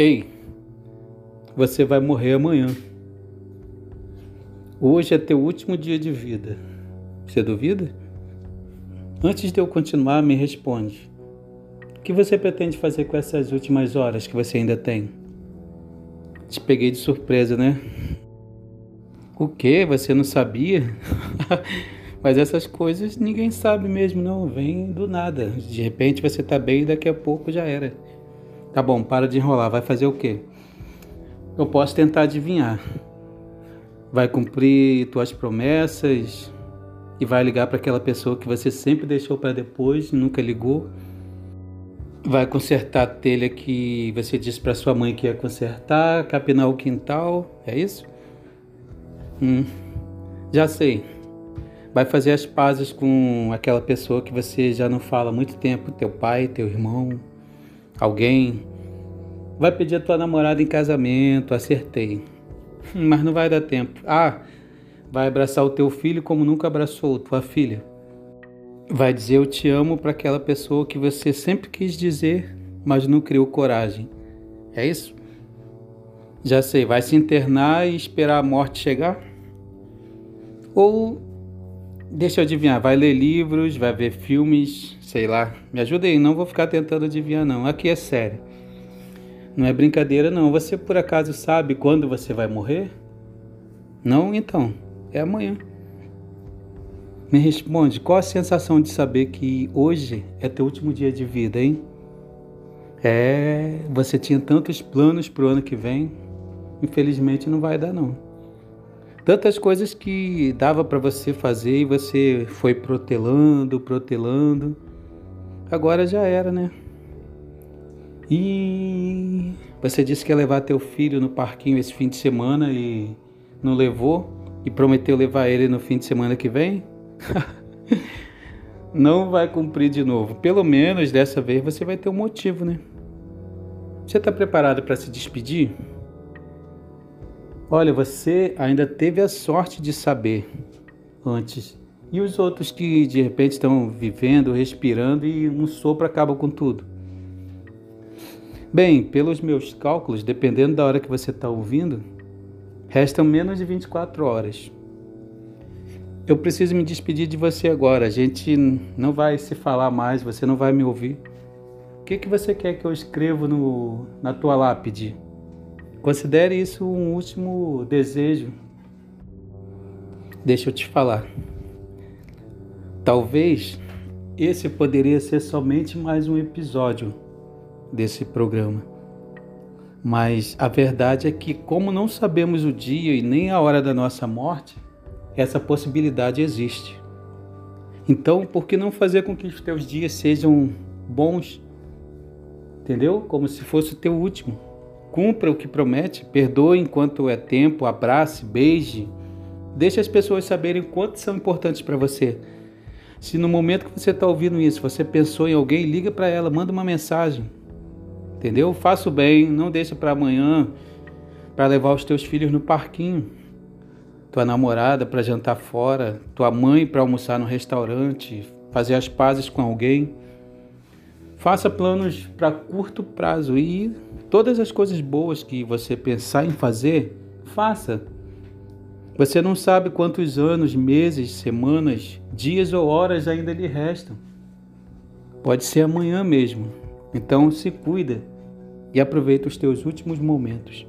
Ei, você vai morrer amanhã. Hoje é teu último dia de vida. Você duvida? Antes de eu continuar, me responde. O que você pretende fazer com essas últimas horas que você ainda tem? Te peguei de surpresa, né? O que? Você não sabia? Mas essas coisas ninguém sabe mesmo, não. Vem do nada. De repente você tá bem e daqui a pouco já era. Tá bom, para de enrolar. Vai fazer o quê? Eu posso tentar adivinhar. Vai cumprir tuas promessas e vai ligar para aquela pessoa que você sempre deixou para depois, nunca ligou vai consertar a telha que você disse para sua mãe que ia consertar, capinar o quintal, é isso? Hum, já sei. Vai fazer as pazes com aquela pessoa que você já não fala há muito tempo, teu pai, teu irmão, alguém. Vai pedir a tua namorada em casamento, acertei. Mas não vai dar tempo. Ah, vai abraçar o teu filho como nunca abraçou tua filha vai dizer eu te amo para aquela pessoa que você sempre quis dizer, mas não criou coragem. É isso? Já sei, vai se internar e esperar a morte chegar? Ou deixa eu adivinhar, vai ler livros, vai ver filmes, sei lá. Me ajuda aí, não vou ficar tentando adivinhar não. Aqui é sério. Não é brincadeira não. Você por acaso sabe quando você vai morrer? Não, então, é amanhã. Me responde, qual a sensação de saber que hoje é teu último dia de vida, hein? É, você tinha tantos planos para o ano que vem, infelizmente não vai dar não. Tantas coisas que dava para você fazer e você foi protelando, protelando. Agora já era, né? E você disse que ia levar teu filho no parquinho esse fim de semana e não levou e prometeu levar ele no fim de semana que vem? não vai cumprir de novo. Pelo menos dessa vez você vai ter um motivo, né? Você está preparado para se despedir? Olha, você ainda teve a sorte de saber antes. E os outros que de repente estão vivendo, respirando e um sopro acaba com tudo? Bem, pelos meus cálculos, dependendo da hora que você está ouvindo, restam menos de 24 horas. Eu preciso me despedir de você agora. A gente não vai se falar mais, você não vai me ouvir. O que, que você quer que eu escreva no, na tua lápide? Considere isso um último desejo. Deixa eu te falar. Talvez esse poderia ser somente mais um episódio desse programa. Mas a verdade é que, como não sabemos o dia e nem a hora da nossa morte, essa possibilidade existe. Então, por que não fazer com que os teus dias sejam bons? Entendeu? Como se fosse o teu último. Cumpra o que promete, perdoe enquanto é tempo, abrace, beije. Deixe as pessoas saberem quanto são importantes para você. Se no momento que você está ouvindo isso, você pensou em alguém, liga para ela, manda uma mensagem. Entendeu? Faça o bem, não deixe para amanhã para levar os teus filhos no parquinho tua namorada para jantar fora, tua mãe para almoçar no restaurante, fazer as pazes com alguém. Faça planos para curto prazo e todas as coisas boas que você pensar em fazer, faça. Você não sabe quantos anos, meses, semanas, dias ou horas ainda lhe restam. Pode ser amanhã mesmo. Então se cuida e aproveita os teus últimos momentos.